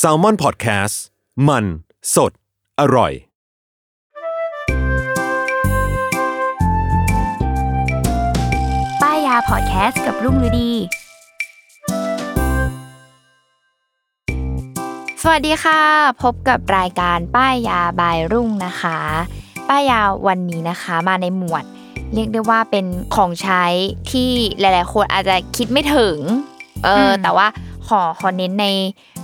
S a l ม o n PODCAST มัน สด อร่อย ป้ายยาพอดแคสต์กับรุ่งฤดี สวัสดีค่ะ พบกับรายการป้ายยาบายรุ่งนะคะ ป้ายยาวันนี้นะคะมาในหมวด เรียกได้ว่าเป็นของใช้ที่หลาย ๆ คนอาจจะคิดไม่ถึง เอออแต่ว่า ขอขอเน้นใน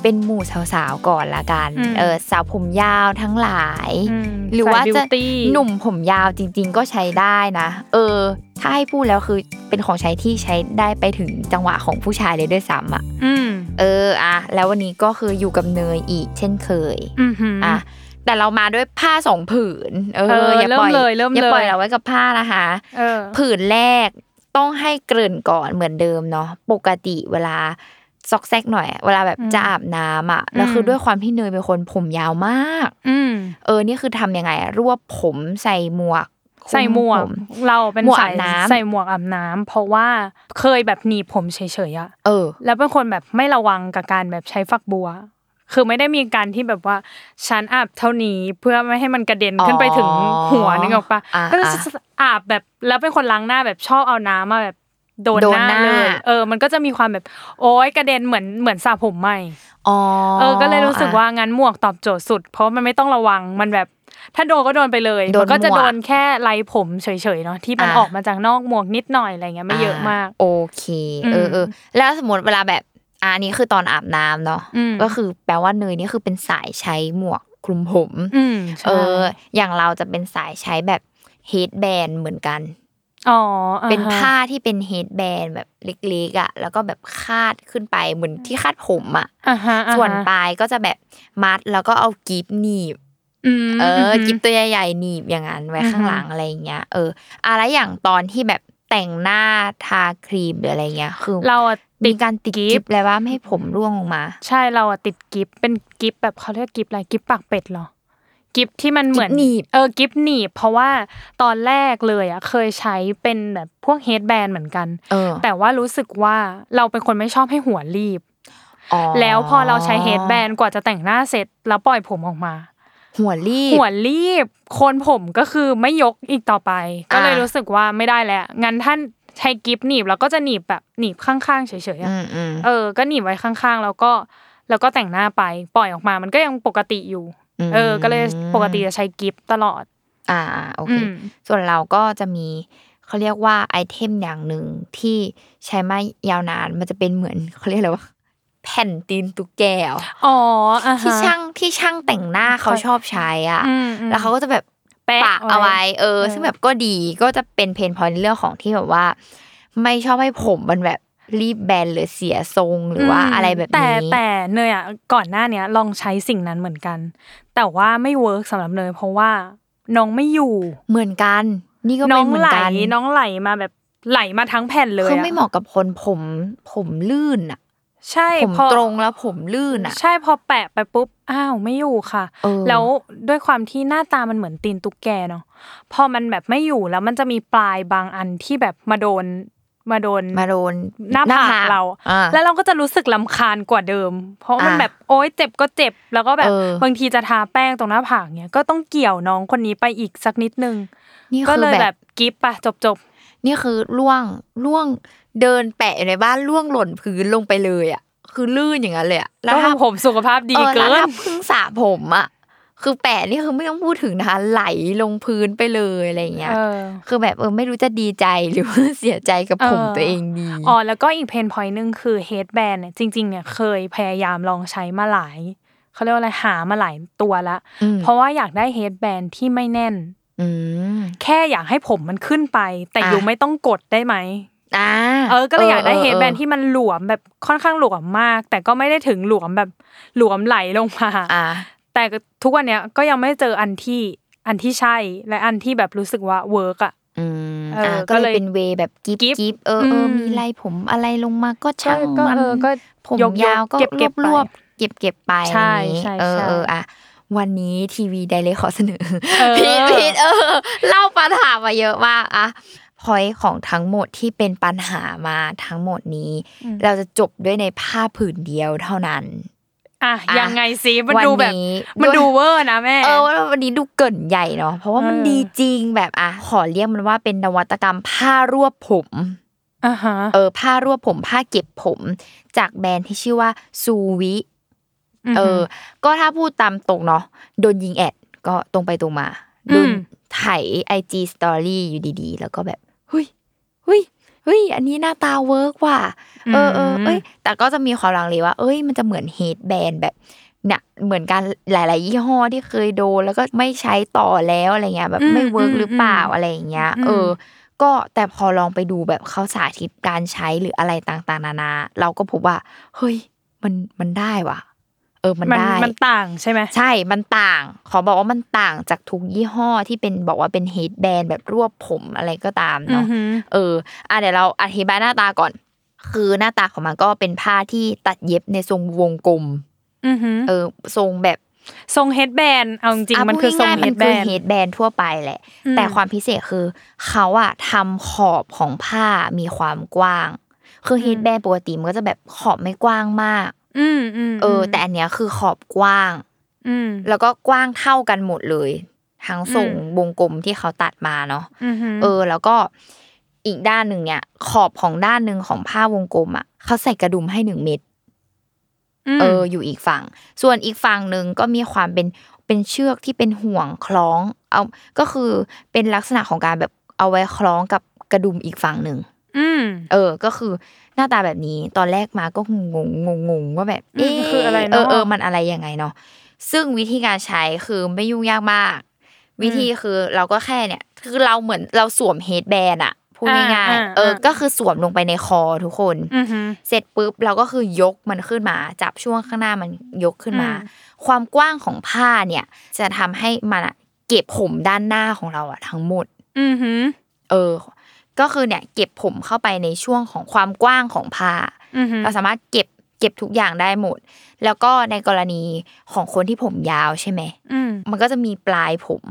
เป็นหมู่สาวๆก่อนละกัน เออสาวผมยาวทั้งหลายอืมหรือว่าสายจะ beauty หนุ่มผมยาวจริง ๆ ก็ใช้ได้นะ เออ ถ้าให้พูดแล้วคือเป็นของใช้ที่ใช้ได้ไปถึงจังหวะของผู้ชายเลยด้วยซ้ำอะอืมเอออะแล้ววันนี้ก็คืออยู่กับเนยอีก เช่นเคยอือหือออะแต่เรามาด้วยผ้าสองผืน เอเออออย่าปล่อยเริ่มเลยเริ่มอย่าปล่อยเลยเราไว้กับผ้านะคะเออผืนแรกต้องให้เกริ่นก่อนเหมือนเดิมเนาะปกติเวลา ซอกแซกหน่อย เวลาแบบจะอาบน้ำอะแล้วคือด้วยความที่เนยเป็นคนผมยาวมาก อืมเออนี่คือทำยังไงอะรวบผมใส่หมวกคลุใส่หมวกผเราเป็นหมวกสาอายบน้ำใส่หมวกอาบน้ำเพราะว่าเคยแบบหนีบผมเฉยๆอะเออ แล้วเป็นคนแบบไม่ระวังกับการแบบใช้ฝักบัว คือไม่ได้มีการที่แบบว่าฉันอาบเท่านี้เพื่อไม่ให้มันกระเด็นขึ้นไปถึงหัวนึกออกปะอ่าก็จะอ่าอาบแบบแล้วเป็นคนล้างหน้าแบบชอบเอาน้ำมาแบบ โดนโดหนน้าหน้าเลยเออ มันก็จะมีความแบบ โอ๊ยกระเด็นเหมือนเหมือนสระผมใหม่อ๋อเออ ก็เลยรู้สึกว่างั้นหมวกตอบโจทย์สุด เพราะมันไม่ต้องระวังมันแบบ ถ้าโดนก็โดนไปเลยโดนมันก็จะหมวกโดนแค่ไรผมเฉยๆเนาะที่มันอ่าออกมาจากนอกหมวกนิดหน่อยอะไรเงี้ยไม่เยอะมาก โอเคอืมเออเออแล้วสมมติเวลาแบบอะอันนี้คือตอนอาบน้ำเนาะอืมก็คือแปลว่าเนยนี่คือเป็นสายใช้หมวกคลุมผมอืมใช่เออ อย่างเราจะเป็นสายใช้แบบเฮดแบนเหมือนกัน อ๋ออ่ฮะเป็นผ้าที่เป็นเฮดแบนแบบเล็กๆอะ แล้วก็แบบคาดขึ้นไปเหมือนที่คาดผมอะอ่าฮะอ่าฮะส่วนปลายก็จะแบบมัดแล้วก็เอากีบหนีบมเออมกิฟตัวใหญ่ๆหนีบอย่างนั้นไว้ข้างหลังอะไรอย่างเงี้ยเอออะไรอย่างตอนที่แบบแต่งหน้าทาครีมหรืออะไรเงี้ยคือ เราอะติมีดการติดกิกิฟฟเลยว่าไม่ให้ผมร่วงลงมา ใช่เราอะติดกิฟเป็นกิฟแบบเขาเรียกกิฟอะไรกิฟปากเป็ดเหรอ กิฟที่มันเหมือนกิฟหนีบเออกิฟหนีบเพราะว่าตอนแรกเลยอะเคยใช้เป็นแบบพวกเฮดแบนเหมือนกันเออแต่ว่ารู้สึกว่าเราเป็นคนไม่ชอบให้หัวรีบอ๋อแล้วพอเราใช้เฮดแบนกว่าจะแต่งหน้าเสร็จแล้วปล่อยผมออกมา หัวรีบหัวรีบโคนผมก็คือไม่ยกอีกต่อไป ก็เลยอ่ารู้รู้สึกว่าไม่ได้แล้วงั้นท่านใช้กิฟหนีบแล้วก็จะหนีบแบบหนีบข้างๆเฉยๆอะอืมอืมเออ ก็หนีบไว้ข้างๆ แล้วก็แล้วก็แต่งหน้าไปปล่อยออกมามันก็ยังปกติอยู่ม เออ ก็เลยปกติจะใช้กิฟตลอด อ่าโอเคอืมส่วนเราก็จะมีเขาเรียกว่าไอเทมอย่างหนึ่งที่ใช้มายาวนานมันจะเป็นเหมือนเขาเรียกอะไรวะแผ่นตีนตุ๊กแกเหรออ๋ออ่าฮะที่ช่างที่ช่างแต่งหน้าเขาชอบใช้อะอืมอืมแล้วเขาก็จะแบบแปะปะเอาไว้เออเออ ซึ่งแบบก็ดีก็จะเป็นเพนพอยในเรื่องของที่แบบว่า ไม่ชอบให้ผมมันแบบ รีบแบนหรือเสียทรงหรือว่าอะไรแบบแต่นี้แต่เนยอะก่อนหน้าเนี้ยลองใช้สิ่งนั้นเหมือนกัน แต่ว่าไม่เวิร์กสำหรับเนยเพราะว่าน้องไม่อยู่เหมือนกัน นี่ก็น้เป็อนงเหมือไหลนกันน้องไหลมาแบบไหลมาทั้งแผ่นเลยคืออะไม่เหมาะกับคนผมผมลื่นอะใช่ผมพอตรงแล้วผมลื่นอะ ใช่พอแปะไปปุ๊บอ้าวไม่อยู่ค่ะเออแล้วด้วยความที่หน้าตามันเหมือนตีนตุ๊กแกเนาะพอมันแบบไม่อยู่แล้วมันจะมีปลายบางอันที่แบบมาโดน มาโดนมาโดนหน้าผากเราอ่าแล้วเราก็จะรู้สึกลำคาญกว่าเดิม เพราะมันอะแบบโอ๊ยเจ็บก็เจ็บ แล้วก็แบบเออบางทีจะทาแป้งตรงหน้าผากเนี่ยก็ต้องเกี่ยวน้องคนนี้ไปอีกสักนิดนึงนี่ก็คือเลยแบแบบบกิฟต์ปะจบจบนี่คือล่วงล่วงเดินแปะอยู่ในบ้านล่วงหล่นพื้นลงไปเลยอะคือลื่นอย่างนั้นเลยอะแล้ก็วถ้าผมสุขภาพดีออเกิแล้วถ้านเพิ่งสระผมอะ คือแปะนี่คือไม่ต้องพูดถึงนะคะ ไหลลงพื้นไปเลยอะไรอย่างเงี้ยเออคือแบบเออไม่รู้จะดีใจหรือว่าเสียใจกับผมเออตัวเองดีอ๋อแล้วก็อีกเพนพอยต์หนึงคือเฮดแบนเนี่ยจริงๆเนี่ยเคยพยายามลองใช้มาหลายเขาเรียกว่าอะไรหามาหลายตัวละมเพราะว่าอยากได้เฮดแบนที่ไม่แน่นอืมแค่อยากให้ผมมันขึ้นไป แต่อะอยู่ไม่ต้องกดได้ไหมอ่าเออ ก็เลยอยากได้เฮดแบนออที่มันหลวมแบบค่อนข้างหลวมมาก แต่ก็ไม่ได้ถึงหลวมแบบหลวมไหลลงมาอ่า แต่ทุกวันเนี้ยก็ยังไม่เจออันที่อันที่ใช่และอันที่แบบรู้สึกว่าเวิร์กอะอืมเอออ่อ่าก็ก็เลเลยยเป็นเวย์แบบกิฟกิ๊บกิฟเออเอออืมมีไรผมอะไรลงมาก็ช่างก็มันเออก็ผมยกๆยาวก็เก็บเก็บรวบไปๆเก็บเก็บไปใช่อย่างนี้ใช่เออใช่เอออะวันนี้ทีวีไดเลยขอเสนอเออพีทพีทเออ เล่าปัญหามาเยอะมากอะพอยของทั้งหมดที่เป็นปัญหามาทั้งหมดนี้ เราจะจบด้วยในผ้าผืนเดียวเท่านั้น อะอะยังไงซิมันวันดูแบบนี้มันด้วยดูเวอร์นะแม่เออวันนี้ดูเกินใหญ่เนาะเพราะว่ามันเออดีจริงแบบอะขอเรียกมันว่าเป็นนวัตกรรมผ้ารวบผมอ่าฮะเออผ้ารวบผมผ้าเก็บผม จากแบรนด์ที่ชื่อว่าซูวิเออ ก็ถ้าพูดตามตรงเนาะโดนยิง ad ก็ตรงไปตรงมาโดนไถ IG story อยู่ดีๆ แล้วก็แบบเฮ้ยเฮ้ย เฮ้ยอันนี้หน้าตา work ว่ะเออเออเอ้ย แต่ก็จะมีความลังเลว่า เอ้ย มันจะเหมือน headband แบบเนี่ยเหมือนกันหลาย ๆ ยี่ห้อที่เคยโดนแล้วก็ไม่ใช้ต่อแล้วอะไรเงี้ยแบบไม่ work หรือเปล่าอะไรอย่างเงี้ย เออ ก็แต่พอลองไปดูแบบเขาสาธิตการใช้หรืออะไรต่าง ๆ นานา เราก็พบว่า เฮ้ยมันมันได้ว่ะ เออมันมันได้มันต่างใช่ไหมใช่มันต่าง ขอบอกว่ามันต่างจากทุกยี่ห้อที่เป็นบอกว่าเป็นเฮดแบนแบบรวบผมอะไรก็ตามอืเนาะอหือเอออะเดี๋ยวเราอธิบายหน้าตาก่อน คือหน้าตาของมันก็เป็นผ้าที่ตัดเย็บในทรงวงกลมอือหือเออ ทรงแบบทรงเฮดแบนเอาจริงๆมันคือทรงะเฮพูดดแบง่ายๆมันคือนเฮดแบนทั่วไปแหละอืมแต่ความพิเศษคือ เขาอะทำขอบของผ้ามีความกว้าง คือเฮดแบนปกติมันก็จะแบบขอบไม่กว้างมาก อืมอืมเออ แต่อันเนี้ยคือขอบกว้าง อืมแล้วก็กว้างเท่ากันหมดเลย ทั้งทรงอืมวงกลมที่เขาตัดมาเนาะอือหือเออ แล้วก็อีกด้านหนึ่งเนี่ย ขอบของด้านหนึ่งของผ้าวงกลมอะเขาใส่กระดุมให้หนึ่งเม็ดมเออ อยู่อีกฝั่ง ส่วนอีกฝั่งหนึ่งก็มีความเป็นเป็นเชือกที่เป็นห่วงคล้อง เอาก็คือเป็นลักษณะของการแบบเอาไว้คล้องกับกระดุมอีกฝั่งหนึ่งอืม เออ ก็คือหน้าตาแบบนี้ตอนแรกมาก็งงงงงงว่าแบบอืมเอ๊ะคืออะไรเอเนาะอเออมันอะไรยังไงเนาะซึ่งวิธีการใช้คือไม่ยุ่งยากมาก วิธีคือเราก็แค่เนี่ย คือเราเหมือนเราสวมเฮดแบนอะพูดง่ายอ่าๆเอออ่าก็คือสวมลงไปในคอทุกคนอือหือเสร็จปุ๊บเราก็คือยกมันขึ้นมา จับช่วงข้างหน้ามันยกขึ้นมาอืมความกว้างของผ้าเนี่ย จะทำให้มันอะเก็บผมด้านหน้าของเราอะทั้งหมด อือหือเออ ก็คือเนี่ยเก็บผมเข้าไปในช่วงของความกว้างของผ้าอือหือเราสามารถเก็บเก็บทุกอย่างได้หมด แล้วก็ในกรณีของคนที่ผมยาวใช่ไหมอืมมันก็จะมีปลายผม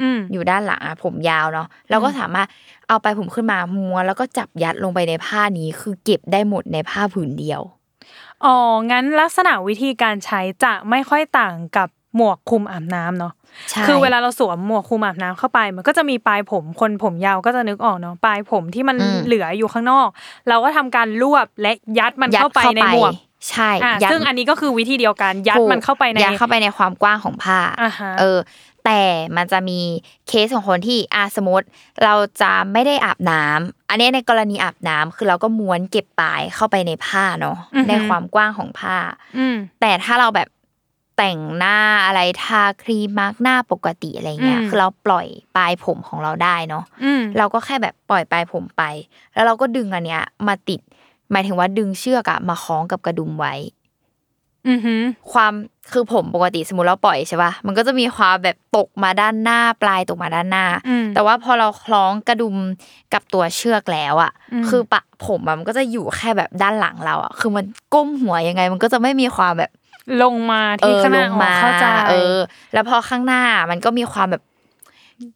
อืมอยู่ด้านหลังอะผมยาวเนาะเราก็สามารถเอาไปลายผมขึ้นมาม้วนแล้วก็จับยัดลงไปในผ้านี้คือเก็บได้หมดในผ้าผืนเดียวอ๋องั้นลักษณะวิธีการใช้จะไม่ค่อยต่างกับ หมวกคลุมอาบน้ำเนาะใช่คือเวลาเราสวมหมวกคลุมอาบน้ำเข้าไป มันก็จะมีปลายผมคนผมยาวก็จะนึกออกเนาะปลายผมที่มันอืมเหลืออยู่ข้างนอก เราก็ทำการรวบและยัดมันยัดเข้าไปในหมวกใช่อะยัดซึ่งอันนี้ก็คือวิธีเดียวกันยัดถูกมันเข้าไปในยัดเข้าไปในความกว้างของผ้าอ่าฮะเออ แต่มันจะมีเคสของคนที่อาสมมติเราจะไม่ได้อาบน้ำอันนี้ในกรณีอาบน้ำคือเราก็ม้วนเก็บปลายเข้าไปในผ้าเนาะในความกว้างของผ้าอืมแต่ถ้าเราแบบ แต่งหน้าอะไรทาครีมมาร์กหน้าปกติอะไรเงี้ยอืมคือเราปล่อยปลายผมของเราได้เนาะอืมเราก็แค่แบบปล่อยปลายผมไป แล้วเราก็ดึงอันเนี้ย มาติด หมายถึงว่าดึงเชือกอะมาคล้องกับกระดุมไว้อือหือความคือผมปกติสมมติเราปล่อยใช่ป่ะมันก็จะมีความแบบตกมาด้านหน้าปลายตกมาด้านหน้าอืมแต่ว่าพอเราคล้องกระดุมกับตัวเชือกแล้วอะอืมคือปะผมอะมันก็จะอยู่แค่แบบด้านหลังเราอะคือมันก้มหัวยังไง มันก็จะไม่มีความแบบ ลงมาเอที่อข้างหลน้างออกมาเข้าใจเออ แล้วพอข้างหน้ามันก็มีความแบบ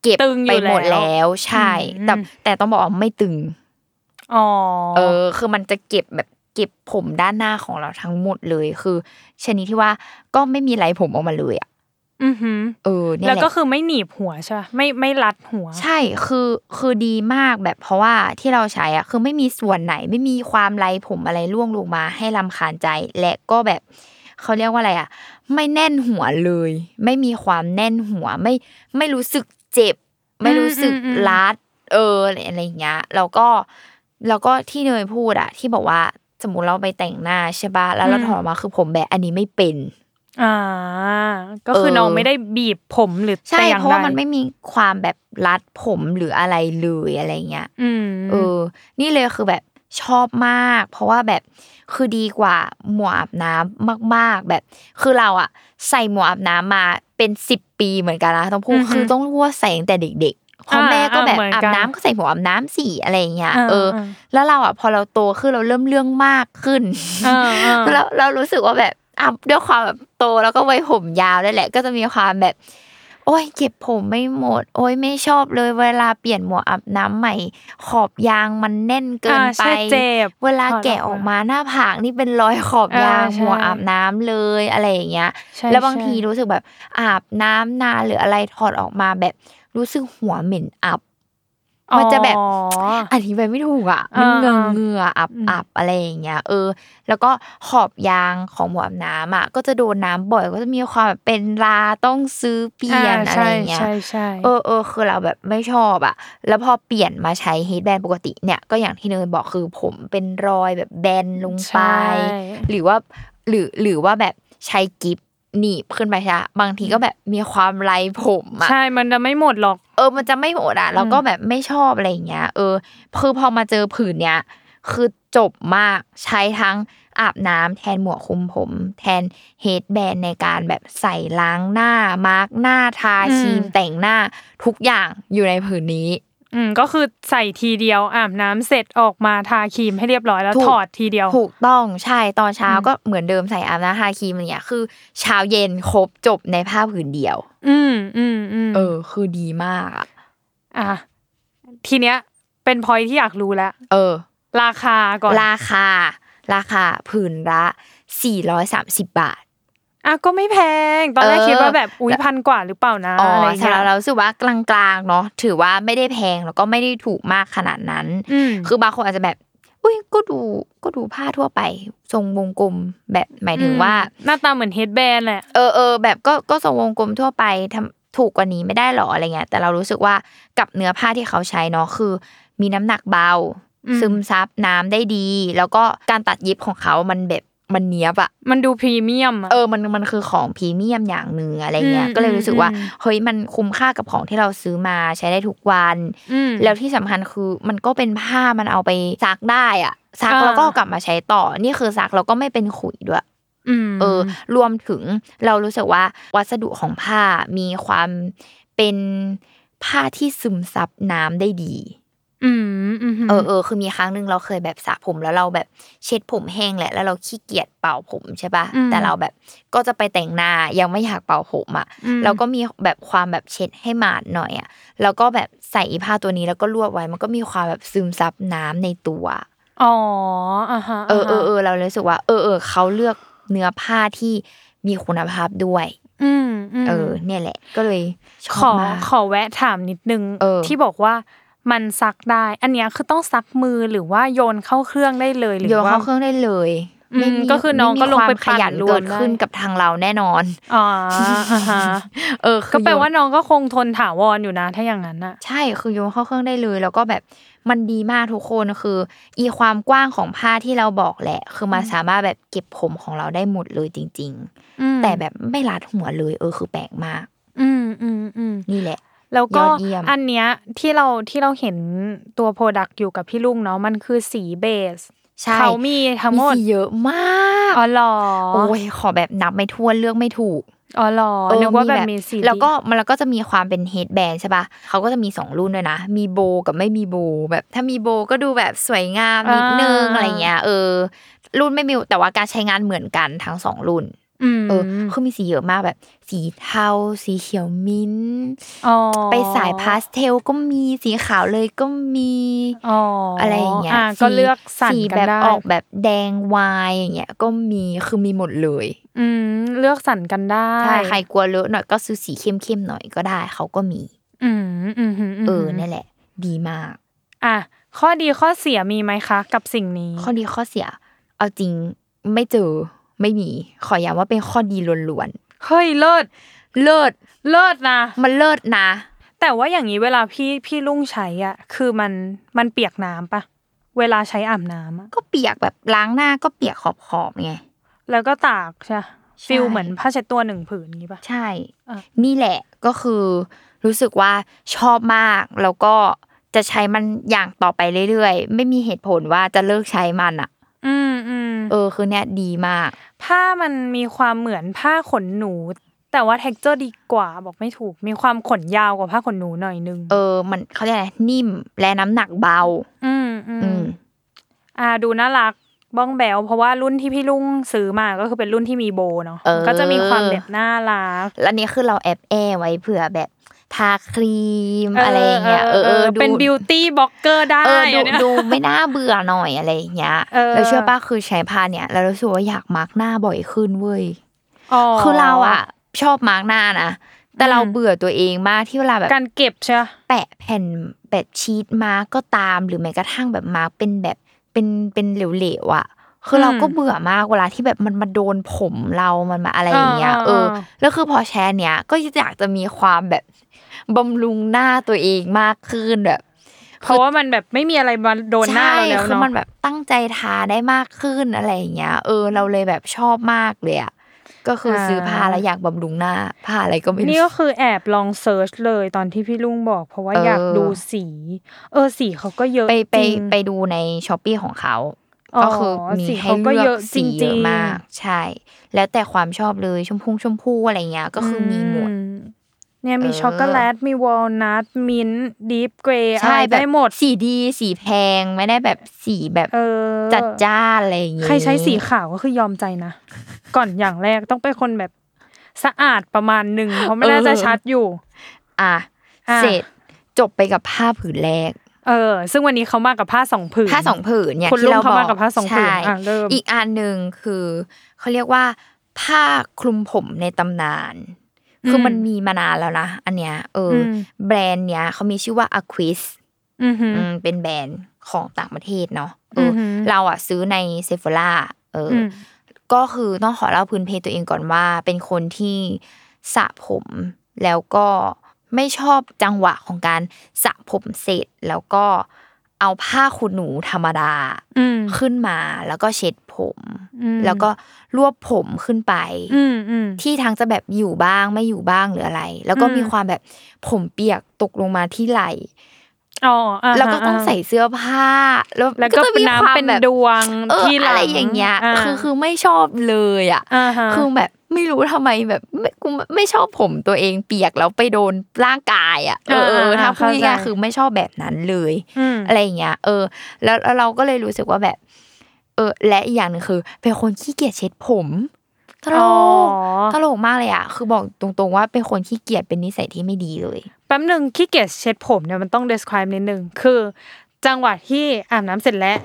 เก็บตึงอยู่ไปหมดแล้วแล้วใช่อืมแต่แต่ต้องบอกว่าไม่ตึงอ๋อเออ คือมันจะเก็บแบบเก็บผมด้านหน้าของเราทั้งหมดเลยคือ ชนิดที่ว่าก็ไม่มีไรผมออกมาเลยอะอือหือเออเนี่ยแล้วแหละก็คือไม่หนีบหัวใช่ปะไม่ไม่รัดหัว ใช่คือคือดีมากแบบเพราะว่าที่เราใช้อะคือไม่มีส่วนไหน ไม่มีความไรผมอะไรร่วงลงมาให้ลำคาญใจ และก็แบบ เขาเรียกว่าอะไรอะ ไม่แน่นหัวเลย ไม่มีความแน่นหัวไม่ไม่รู้สึกเจ็บ ไม่รู้สึกอืมอืมอืมรัดเอออะไรอย่างเงี้ยแล้วก็แล้วก็ที่เนยพูดอะที่บอกว่าสมมติเราไปแต่งหน้าใช่ปะแล้วเราอืมถอดมาคือผมแบบอันนี้ไม่เป็นอ่าก็คือเออน้องไม่ได้บีบผมหรือใช่แต่อย่างเพราะว่าใดมันไม่มีความแบบรัดผมหรืออะไรเลยอะไรเงี้ยอืมเออ นี่เลยคือแบบชอบมาก เพราะว่าแบบ คือดีกว่าหมวกอาบน้ำมาก ๆ แบบ คือเราอะใส่หมวกอาบน้ำมาเป็นสิบปีเหมือนกันนะต้องพูดคือต้องพูดว่าใส่ตั้งแต่เด็กๆพ่อแม่ก็แบบอาบน้ำก็ใส่หมวกอาบน้ำสีอะไรอย่างเงี้ยเออ แล้วเราอะพอเราโตขึ้นเราเริ่มเรื่องมากขึ้นเออเออแล้วเรารู้สึกว่าแบบอะด้วยความแบบโตแล้วก็ไว้ผมยาวด้วยแหละ ก็จะมีความแบบ โอ้ยเก็บผมไม่หมด โอ้ยไม่ชอบเลย เวลาเปลี่ยนหมวกอาบน้ำใหม่ ขอบยางมันแน่นเกินอ่าไปใช่เจ็บเวลาถอดแกะออกมาหน้าผากนี่เป็นรอยขอบยางอ่าใช่หมวกอาบน้ำเลยอะไรอย่างเงี้ยใช่แล้วบางใช่ทีรู้สึกแบบอาบน้ำนานหรืออะไรถอดออกมาแบบรู้สึกหัวเหม็นอับ มันจะแบบอ๋ออธิบายไม่ถูกอะมันเหงื่ออ่าเหงื่ออับอืมอับอะไรอย่างเงี้ยเออ แล้วก็ขอบยางของหมวกอาบน้ำอะก็จะโดนน้ำบ่อยก็จะมีความแบบเป็นราต้องซื้อเปลี่ยนอ่าอะไรอย่างเงี้ยใช่ใช่เออเออคือเราแบบไม่ชอบอะ แล้วพอเปลี่ยนมาใช้เฮดแบนปกติเนี่ยก็อย่างที่เนยบอกคือผมเป็นรอยแบบแบนลงไปใช่หรือว่าหรือหรือว่าแบบใช้กิฟ หนีบขึ้นไปใช่ปะบางทีก็แบบมีความไรผมอะใช่มันจะไม่หมดหรอก เออ มันจะไม่หมดอะแล้วก็แบบไม่ชอบอะไรอย่างเงี้ย เออคือพอมาเจอผืนเนี้ยคือจบมากใช้ทั้งอาบน้ำแทนหมวกคลุมผม แทนเฮดแบนในการแบบใส่ล้างหน้ามาร์กหน้าทาครีมอืมแต่งหน้าทุกอย่างอยู่ในผืนนี้ อืมก็คือใส่ทีเดียวอาบน้ำเสร็จออกมาทาครีมให้เรียบร้อยแล้วถูกถอดทีเดียว ถูกต้องใช่ตอนเช้าอืมก็เหมือนเดิมใส่อาบน้ำทาครีมอะไรเงี้ยคือ เช้าเย็นครบจบในผ้าผืนเดียว อืมอืมอืมเออ คือดีมากอะอะทีเนี้ย เป็นพอยที่อยากรู้แล้วเออ ราคาก่อนราคา ราคาผืนละ430บาท อะก็ไม่แพง ตอนแรกเออคิดว่าแบบอุ้ยพันกว่าหรือเปล่านะอ๋ออะไรสำเงี้หยรับเรารู้สึกว่ากลางๆเนาะถือว่าไม่ได้แพงแล้วก็ไม่ได้ถูกมากขนาดนั้นอืมคือบางคนอาจจะแบบอุ้ยก็ดูก็ดูผ้าทั่วไป ทรงวงกลมแบบหมายถึงว่า หน้าตาเหมือนเฮดแบนแหละเออเออแบบก็ก็ทรงวงกลมทั่วไปทำถูกกว่านี้ไม่ได้หรออะไรเงี้ยแต่เรารู้สึกว่ากับเนื้อผ้าที่เขาใช้เนาะคือ มีน้ำหนักเบาอืมซึมซับน้ำได้ดี แล้วก็การตัดเย็บของเขามันแบบ มันเนี้ยบอะมันดูพรีเมียมอะเออมันมันคือของพรีเมียมอย่างหนึ่งอะไรเงี้ยอืมก็เลยรู้สึกว่าอืมเฮ้ยมันคุ้มค่ากับของที่เราซื้อมาใช้ได้ทุกวันอืมแล้วที่สำคัญคือมันก็เป็นผ้ามันเอาไปซักได้อะซักอ่าแล้วก็เอากลับมาใช้ต่อนี่คือซักแล้วก็ไม่เป็นขุยด้วยอืมเออ รวมถึงเรารู้สึกว่าวัสดุของผ้ามีความเป็นผ้าที่ซึมซับน้ำได้ดี อืมอืมเออเออคือมีครั้งหนึ่งเราเคยแบบสระผมแล้วเราแบบเช็ดผมแห้งแหละ แล้วเราขี้เกียจเป่าผมใช่ปะอืมแต่เราแบบก็จะไปแต่งหน้ายังไม่อยากเป่าผมอะอืมเราก็มีแบบความแบบเช็ดให้หมาดหน่อยอะแล้วก็แบบใส่อีผ้าตัวนี้แล้วก็รวบไว้มันก็มีความแบบซึมซับน้ำในตัวอ๋ออ่าฮะเออเออเออเราเลยรู้สึกว่า เออเออเขาเลือกเนื้อผ้าที่มีคุณภาพด้วยอืมมเออ เนี่ยแหละ ก็เลยชขออบมากขอแวะถามนิดนึงเออที่บอกว่า มันซักได้ อันเนี้ยคือต้องซักมือหรือว่าโยนเข้าเครื่องได้เลยหรือโยนว่าเข้าเครื่องได้เลยอืมไม่มีก็คือน้องก็ลงไปม่มีความขยันปั่นรวมเกิดขึ้นได้กับทางเราแน่นอนอ๋ออ่าฮะเออคือก็แปลว่าโยนน้องก็คงทนถาวรอยู่นะ ถ้าอย่างนั้นอะใช่คือโยนเข้าเครื่องได้เลย แล้วก็แบบมันดีมากทุกคนคือ อีความกว้างของผ้าที่เราบอกแหละ คือมันสามารถแบบเก็บผมของเราได้หมดเลยจริงอืมๆแต่แบบไม่รัดหัวเลย เออคือแปลกมาก อืมอืมอืมนี่แหละ แล้วก็ยอดเยี่ยมอันเนี้ยที่เราที่เราเห็นตัว product อยู่กับพี่ลุงเนาะมันคือสีเบจใช่เขามีทั้งหมดสีเยอะมากอ๋อเหรอโอ้ยขอแบบนับไม่ถ้วนเลือกไม่ถูกอ๋อเหรอเออนึกว่าแบบมีสีแล้วก็มันแล้วก็จะมีความเป็นเฮดแบนใช่ปะเขาก็จะมีสองรุ่นด้วยนะ มีโบกับไม่มีโบ แบบถ้ามีโบก็ดูแบบสวยงามนิดนึงอะไรเงี้ยเออ รุ่นไม่มีแต่ว่าการใช้งานเหมือนกันทั้งสองรุ่นอืม เออคือมีสีเยอะมากแบบ สีเทา สีเขียวมิ้นท์อ๋อไปสายพาสเทลก็มีสีขาวเลยก็มีอ๋อออะไรอย่างเงี้ยอะก็เลือกสั่นสีกันแบบได้ออกแบบแดงวายอย่างเงี้ยก็มีคือมีหมดเลย อืมเลือกสั่นกันได้ใช่ใครกลัวเลอะหน่อยก็ซื้อสีเข้มๆหน่อยก็ได้เขาก็มีอืมอืมอืมเออนั่นแหละ ดีมาก อะข้อดีข้อเสียมีไหมคะ กับสิ่งนี้ ข้อดีข้อเสีย เอาจริงไม่เจอ ไม่มีขอย้ำว่าเป็นข้อดีล้วนเฮ้ยเลิศๆเลิศเลิศนะ มันเลิศนะ แต่ว่าอย่างนี้เวลาพี่พี่ลุงใช้อะ คือมันมันเปียกน้ำปะเวลาใช้อาบน้ำอะก็เปียกแบบล้างหน้าก็เปียกขอบๆไงแล้วก็ตากใช่ปะใช่ฟิลเหมือนผ้าเช็ดตัวหนึ่งผืนงี้ปะใช่อะนี่แหละก็คือรู้สึกว่าชอบมากแล้วก็จะใช้มันอย่างต่อไปเรื่อยๆ ไม่มีเหตุผลว่าจะเลิกใช้มันอะอืมอืม เออคือเนี่ยดีมาก ผ้ามันมีความเหมือนผ้าขนหนู แต่ว่า texture ดีกว่าบอกไม่ถูก มีความขนยาวกว่าผ้าขนหนูหน่อยนึง เออ มันเขาเรียกอะไรนิ่มและน้ำหนักเบา อืมอืมมอ่าดูน่ารักบ้องแบวเพราะว่ารุ่นที่พี่ลุงซื้อมาก็คือเป็นรุ่นที่มีโบเนาะเออก็จะมีความแบบน่ารักแล้วนี่คือเราแอบแอไว้เผื่อแบบ ทาครีมอะไรอย่างเงี้ยเออเออดูเป็น beauty blogger ได้เออดูอันเนี้ยดูไม่น่าเบื่อหน่อยอะไรอย่างเงี้ยเออแล้วเชื่อป่ะคือใช้ผ้าเนี่ยแล้วรู้สึกว่าอยากมาร์กหน้าบ่อยขึ้นเว้ยอ๋อคือเราอะ ชอบมาร์กหน้านะแต่เราอืมเบื่อตัวเองมากที่เวลาแบบการเก็บใช่ปะแปะแผ่นแบบ sheet mask ก็ตามหรือแม้กระทั่งแบบมาร์กเป็นแบบเป็นเป็นเหลวๆอะ คือเราก็เบื่อมากเวลาที่แบบมันมาโดนผมเรามันมาอะไรอย่างเงี้ยเออแล้วคือพอใช้เนี้ยก็อยากจะมีความแบบบำรุงหน้าตัวเองมากขึ้นแบบเพราะว่ามันแบบไม่มีอะไรมาโดนหน้าเราแล้วใช่คือเนาะมันแบบตั้งใจทาได้มากขึ้นอะไรอย่างเงี้ย เออ เราเลยแบบชอบมากเลยอะก็คือซื้อผ้าแล้วอยากบำรุงหน้าผ้าอะไรก็ไม่นี่รู้ก็คือแอบลองเซิร์ชเลยตอนที่พี่ลุงบอก เพราะว่าเออออยากดูสี เออสีเขาก็เยอะไปไปจริงไปดูในช้อปปีของเขาอ๋อ ก็คือมีสีให้เขาก็เลืเยอกอะสีจเยริงอะๆมาก ใช่ แล้วแต่ความชอบเลยชมพูชมพูอะไรเงี้ยก็คือมีหมดอืเนี่ยมีเออช็อกโกแลตมีวอลนัทมินท์ดีฟเกรย์อะใช่ไรแบบได้หมดสีดีสีแพงไม่ได้แบบสีแบบเออจัดจ้านอะไรอย่างเงี้ยใครใช้สีขาวก็คือยอมใจนะ ก่อนอย่างแรกต้องเป็นคนแบบสะอาดประมาณหนึ่งเพราะไม่น่าจะชัดอยู่ อะอะเสร็จจบไปกับผ้าผืนแรก เออ ซึ่งวันนี้เขามากับผ้าสองผืนผ้าสองผืนเนี่ยคุณที่ลุงเราเขาบอมากกับผ้าสองผืนใช่อะเริ่มอีกอันหนึ่งคือเขาเรียกว่า ผ้าคลุมผมในตำนาน คือมันมีมานานแล้วนะอันเนี้ย เอออมแบรนด์เนี้ยเขามีชื่อว่า Aquis อือหืออืมเป็นแบรนด์ของต่างประเทศเนาะเออออหือเราอะซื้อในเซฟ h ล่าเอออมก็คือต้องขอเล่าพื้นเพตัวเองก่อนว่า เป็นคนที่สระผมแล้วก็ ไม่ชอบจังหวะของการสระผมเสร็จแล้วก็เอาผ้าขนหนูธรรมดาอืมขึ้นมาแล้วก็เช็ดผมอืมแล้วก็รวบผมขึ้นไปอืมอืมที่ทางจะแบบอยู่บ้างไม่อยู่บ้างหรืออะไร แล้วก็อืมมีความแบบผมเปียกตกลงมาที่ไหล่อ๋ออ่าฮะแล้วก็ต้องใส่เสื้อผ้า แล้วแล้วก็จะเป็นมีความน้ำเป็นแบบดวงเออที่หลังอะไรอย่างเงี้ยาคือคือไม่ชอบเลยอะอ่าฮะคือแบบ ไม่รู้ทำไมแบบไม่กูไม่ชอบผมตัวเองเปียกแล้วไปโดนร่างกายอะเออเออถ้าพูดง่ายๆคือไม่ชอบแบบนั้นเลยอืมอะไรอย่างเงี้ยเออแล้วแล้วเราก็เลยรู้สึกว่าแบบ เออ และอีกอย่างหนึ่งคือ เป็นคนขี้เกียจเช็ดผมตลอ๋อกตลกมากเลยอะคือบอกตรงๆว่าเป็นคนขี้เกียจเป็นนิสัยที่ไม่ดีเลยแป๊บหนึ่งขี้เกียจเช็ดผมเนี่ยมันต้อง describe นิดนึงคือ จังหวะที่อาบน้ำเสร็จแล้ว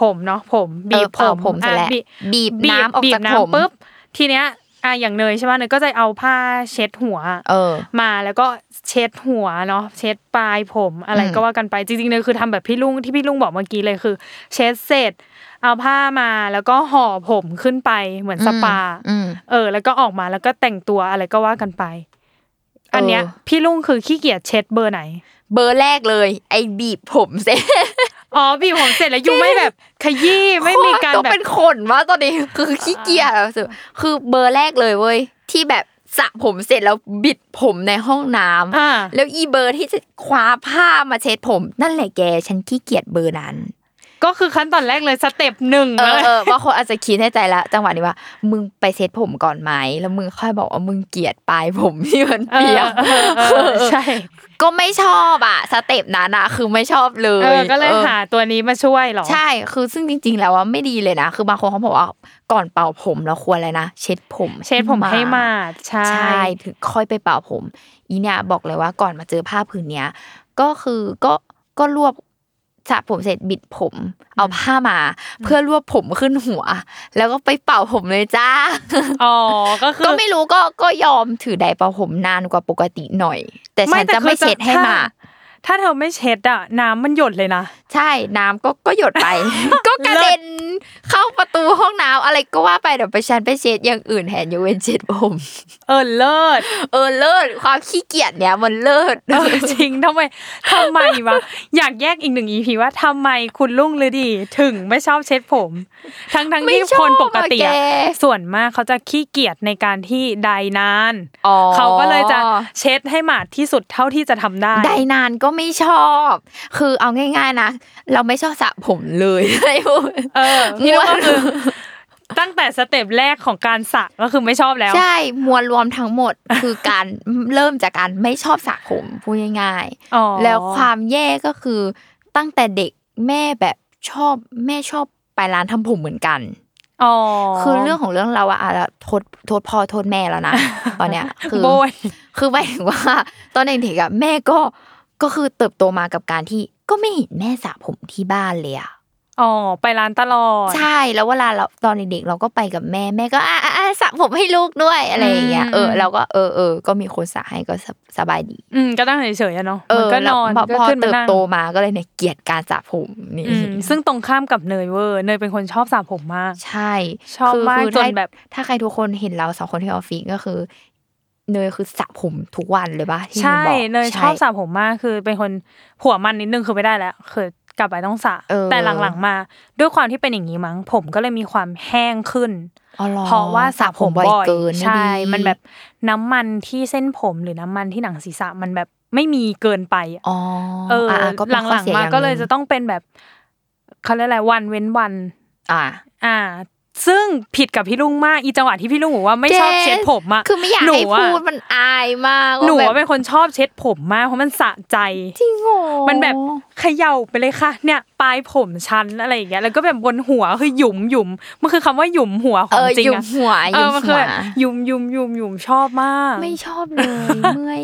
ผมเนาะผมบีบเออเป่าผมเสร็จแล้วอะบีบน้ำออกบีจากบผมน้ำปุ๊บทีเนี้ย อะอย่างเนยใช่ป่ะเนยก็จะเอาผ้าเช็ดหัวเออ มาแล้วก็เช็ดหัวเนาะเช็ดปลายผมอะไรอืมก็ว่ากันไปจริงๆเลยคือทำแบบพี่ลุงที่พี่ลุงบอกเมื่อกี้เลยคือ เช็ดเสร็จ เอาผ้ามาแล้วก็ห่อผมขึ้นไปเหมือนสปาอืมเออ แล้วก็ออกมาแล้วก็แต่งตัวอะไรก็ว่ากันไป อันเนี้ยเออพี่ลุงคือขี้เกียจเช็ดเบอร์ไหน เบอร์แรกเลย ไอ้บีบผมเสร็จ อ๋อบีบผมเสร็จแล้วยูไม่แบบขยี้ไม่มีการต้องแบบเป็นคนว่าตอนนี้คือขี้เกียจแล้วรู้สึกคือเบอร์แรกเลยเว้ยที่แบบสระผมเสร็จแล้วบิดผมในห้องน้ำอ่าแล้วอีเบอร์ที่จะคว้าผ้ามาเช็ดผม นั่นแหละแกฉันขี้เกียจเบอร์นั้น ก็คือขั้นตอนแรกเลย step หนึ่งเลยเออบางคนอาจจะคิดในใจแล้วจังหวะนี้ว่า มึงไปเช็ดผมก่อนไหมแล้วมึงค่อยบอกว่ามึงเกลียดปลายผมที่มันเอเปียอกเออเออใช่ก็ไม่ชอบอะ step นั้นอะคือไม่ชอบเลยเออก็เลยออหาตัวนี้มาช่วยเหรอใช่คือซึ่งจริง ๆ แล้วว่าไม่ดีเลยนะ คือบางคนเขาบอกว่าก่อนเป่าผมเราควรอะไรนะเช็ดผม เช็ดผมให้หมาดใช่ใช่ถึงค่อยไปเป่าผม อีเนี่ยบอกเลยว่าก่อนมาเจอผ้าผืนเนี้ยก็คือก็ก็รวบ สระผมเสร็จบิดผม เอาผ้ามา เพื่อรวบผมขึ้นหัว แล้วก็ไปเป่าผมเลยจ้าอ๋อก็คือก็ไม่รู้ก็ก็ยอมถือไดร์เป่าผมนานกว่าปกติหน่อย แต่ฉันจะไม่เช็ดให้มา ถ้าเธอไม่เช็ดอะน้ำมันหยดเลยนะใช่น้ำก็ก็หยดไป ก็กระเด็นเข้าประตูห้องน้ำอะไรก็ว่าไปเดี๋ยวไปฉันไปเช็ดอย่างอื่นแทนยกเว้นเช็ดผมเออเลิศเออเลิศความขี้เกียจเนี่ยมันเลิศเออจริงทำไมทำไมวะอยากแยกอีกหนึ่งอีพีว่าทำไมคุณลุงฤดี ถึงไม่ชอบเช็ดผม ทั้งทั้งไม่ที่ชอบคนปกติอะอะแกส่วนมากเขาจะขี้เกียจในการที่ไดนานอ๋อเขาก็เลยจะเช็ดให้หมาดที่สุดเท่าที่จะทำได้ได้นานก็ไม่ชอบ คือเอาง่าย ๆนะ เราไม่ชอบสระผมเลยไอ้พวกเออนี่นี่ว่าก็คือตั้งแต่สเต็ปแรกของการสระก็คือไม่ชอบแล้ว ใช่มวลรวมทั้งหมดคือการเริ่มจากการไม่ชอบสระผมพูดง่ายอ๋อๆแล้วความแย่ก็คือตั้งแต่เด็กแม่แบบชอบแม่ชอบไปร้านทำผมเหมือนกันอ๋อคือเรื่องของเรื่องเราอะอะโทษโทษพ่อโทษแม่แล้วนะตอนเนี้ยคือโบยคือหมายถึงว่า ตอนเด็กๆอะแม่ก็ ก็คือเติบโตมากับการที่ก็ไม่เห็นแม่สระผมที่บ้านเลยอะอ๋อไปร้านตลอด ใช่แล้วเวลาเราตอนเด็กๆเราก็ไปกับแม่แม่ก็อะอะอะสระผมให้ลูกด้วยอะไรอย่างเงี้ยอืมเออเราก็เออเออก็มีคนสระให้ก็สบสบายดี อืมก็ตั้งเฉยๆอะเนาะเอมันอก็นแล้วอนพอก็พอขึ้นมาเติบนั่งโตมาก็เลยเนี่ยเกลียดการสระผมนี่อืมซึ่งตรงข้ามกับเนยเวอร์เนยเป็นคนชอบสระผมมาก ใช่ ชอบคืมากคือจนถ้าแบบถ้าใครทุกคนเห็นเราสองคนที่ออฟฟิศก็คือ เนยคือสระผมทุกวันเลยปะที่ใช่บอกเนยชอบสระผมมากคือเป็นคนหัวมันนิดนึงคือไม่ได้แล้วคือกลับไปต้องสระเออแต่หลังๆมา ด้วยความที่เป็นอย่างนี้มั้ง ผมก็เลยมีความแห้งขึ้นอ๋อหอเพราะว่าสระผมบ่อยเกินไม่ใช่ดีมันแบบน้ำมันที่เส้นผมหรือน้ำมันที่หนังศีรษะมันแบบไม่มีเกินไปอะอ๋อเอออะก็เป็นหข้อลังสีๆมาอย่งก็เลยหนึ่งจะต้องเป็นแบบเขาเรียกอะไรวันเว้นวัน อ่า อ่า ซึ่งผิดกับพี่ลุงมากอีจังหวะที่พี่ลุงบอกว่าไม่ชอบเจ๊เช็ดผมอะคือไม่อยากหนูให้อะพูดมันอายมากหนูว่าว่าแบบเป็นคนชอบเช็ดผมมากเพราะมันสะใจจริงโหมันแบบเขย่าไปเลยค่ะ เนี่ยปลายผมชันอะไรอย่างเงี้ยแล้วก็แบบบนหัวคือหยุมหยุมมันคือคำว่าหยุมหัวขเอองอจริงหยุมอะหัวหเอยุอมมันคืหัอวแบบหยุมหยุมหยุมหยุมชอบมาก ไม่ชอบเลยเมื่อย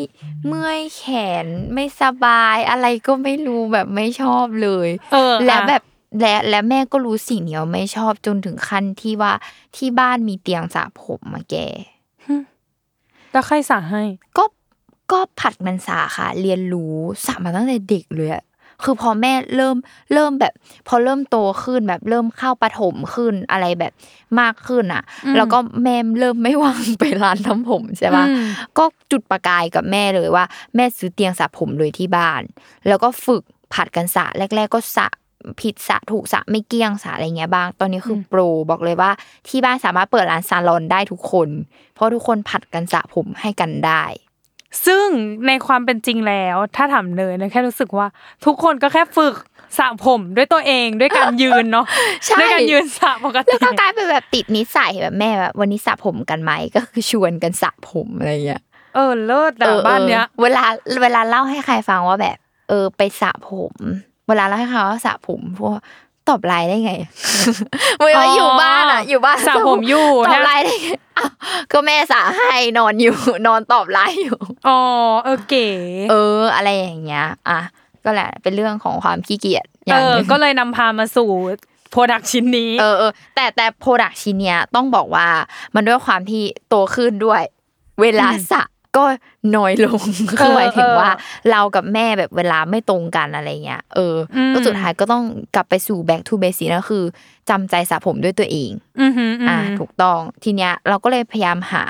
เมื่อยแขนไม่สบายอะไรก็ไม่รู้แบบไม่ชอบเลยเออและอะแบบ และและแม่ก็รู้สิ่งเดียวไม่ชอบจนถึงขั้นที่ว่าที่บ้านมีเตียงสระผมมาแกแล้วใครสั่งให้ ก็ก็ผัดมันสาค่ะ เรียนรู้สระมาตั้งแต่เด็กเลยอะคือพอแม่เริ่มเริ่มแบบ พอเริ่มโตขึ้นแบบเริ่มเข้าประถมขึ้นอะไรแบบมากขึ้นอะอืมแล้วก็แม่เริ่มไม่ว่างไปร้านทำผมใช่ปะอืมก็จุดประกายกับแม่เลยว่า แม่ซื้อเตียงสระผมเลยที่บ้าน แล้วก็ฝึกผัดกันสระแรก ๆ ก็สระ ผิดสระถูกสระไม่เกี้ยงสระอะไรเงี้ยบ้าง ตอนนี้คืออโปรบอกเลยว่า ที่บ้านสามารถเปิดร้านซาลอนได้ทุกคน เพราะทุกคนผัดกันสระผมให้กันได้ ซึ่งในความเป็นจริงแล้ว ถ้าถามเนยนะแค่รู้สึกว่า ทุกคนก็แค่ฝึกสระผมด้วยตัวเองด้วยการยืนเนาะใช่ด้วยการยืนสระปกติแล้วก็กลายเป็นแบบติดนิสัยแบบแม่แบบวันนี้สระผมกันไหมก็คือชวนกันสระผมอะไรเงี้ยเออเลิศเออะอบ้านเนี้ยออเวลาเวลาเล่าให้ใครฟังว่าแบบ เออไปสระผม เวลาเล่าให้เขาว่าสระผมพวกตอบไลน์ได้ไงเวลาอยู่บ้านอะ อยู่บ้านสระผมอยู่นะตอบนะไลน์ได้ไงอ้าวก็แม่สระให้นอนอยู่ นอนตอบไลน์อยู่อ๋อเออเก๋เออ อะไรอย่างเงี้ย อะก็แหละเป็นเรื่องของความขี้เกียจอเอย่างหอนึ่งก็เลยนำพามาสู่ product ชิ้นนี้เออเออแต่แต่ product ชิ้นเนี้ยต้องบอกว่ามันด้วยความที่โตขึ้นด้วย เวลาสระ ก็น้อยลงคือหมายถึงว่า เรากับแม่แบบเวลาไม่ตรงกันอะไรเงี้ยเอออมก็สุดท้ายก็ต้องกลับไปสู่ back to basic นะคือจำใจสระผมด้วยตัวเองอือหืออืออ่าหือถูกต้องทีเนี้ยเราก็เลยพยายามหา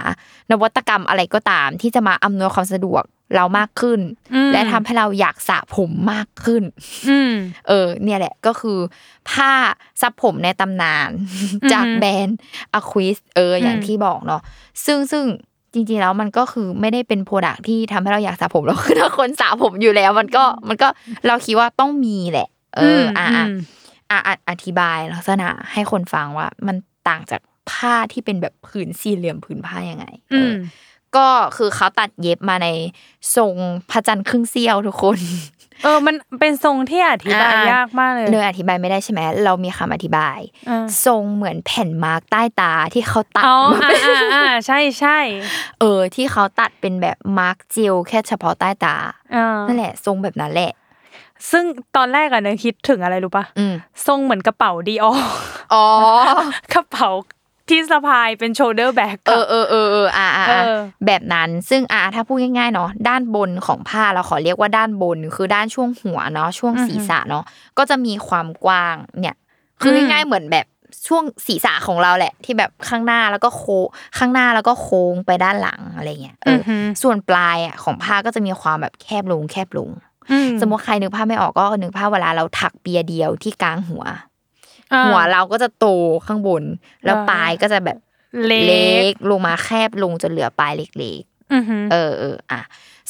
นวัตกรรมอะไรก็ตาม ที่จะมาอำนวยความสะดวกเรามากขึ้นอืมและทำให้เราอยากสระผมมากขึ้นอืมเออ เนี่ยแหละก็คือ ผ้าซับผมในตำนานอือฮึจากแบรนด์อะควิสเออ อย่างอืมที่บอกเนาะซึ่งซึ่งจ ริงๆแล้วมันก็คือไม่ได้เป็นโปรดักที่ทำให้เราอยากสระผมหรอกคือถ้าคนสระผมอยู่แล้ว มันก็มันก็เราคิดว่าต้องมีแหละ เอออะอะอะอะอธิบายลักษณะให้คนฟังว่า มันต่างจากผ้าที่เป็นแบบผืนสี่เหลี่ยมผืนผ้ายังไงเอออมก็คือเขาตัดเย็บมาในทรงพระจันทร์ครึ่งเสี้ยวทุกคน เออมันเป็นทรงที่อธิบายอะยากมากเลยเนยอธิบายไม่ได้ใช่ไหมเรามีคำอธิบายอ่าทรงเหมือนแผ่นมาร์กใต้ตาที่เขาตัดอ๋อมาอ่าเป็นอ่าอ่าใช่ใช่เออ ที่เขาตัดเป็นแบบมาร์กเจลแค่เฉพาะใต้ตาอ่านั่นแหละ ทรงแบบนั้นแหละซึ่งตอนแรกอะเนยคิดถึงอะไรรู้ปะอืมทรงเหมือนกระเป๋า Dior อ๋อกระเป๋า ที่สะพายเป็น shoulder bag เออเออเออเอออ่าอ่าเออแบบนั้นซึ่งอ่าถ้าพูดง่ายๆเนาะด้านบนของผ้าเราขอเรียกว่าด้านบนคือด้านช่วงหัวเนาะช่วงศีรษะเนาะก็จะมีความกว้างเนี่ย คือง่ายๆเหมือนแบบช่วงศีรษะของเราแหละ ที่แบบข้างหน้าแล้วก็โค้งข้างหน้าแล้วก็โค้งไปด้านหลังอะไรเงี้ยเอออส่วนปลายอะของผ้าก็จะมีความแบบแคบลงแคบลงสมมติใครนึกภาพไม่ออกก็นึกภาพเวลาเราถักเปียเดียวที่กลางหัว หัวเราก็จะโตข้างบน แล้วอ่าปลายก็จะแบบเล็เล็กกลงมาแคบลงจนเหลือปลายเล็กอือหือๆเออเอออะ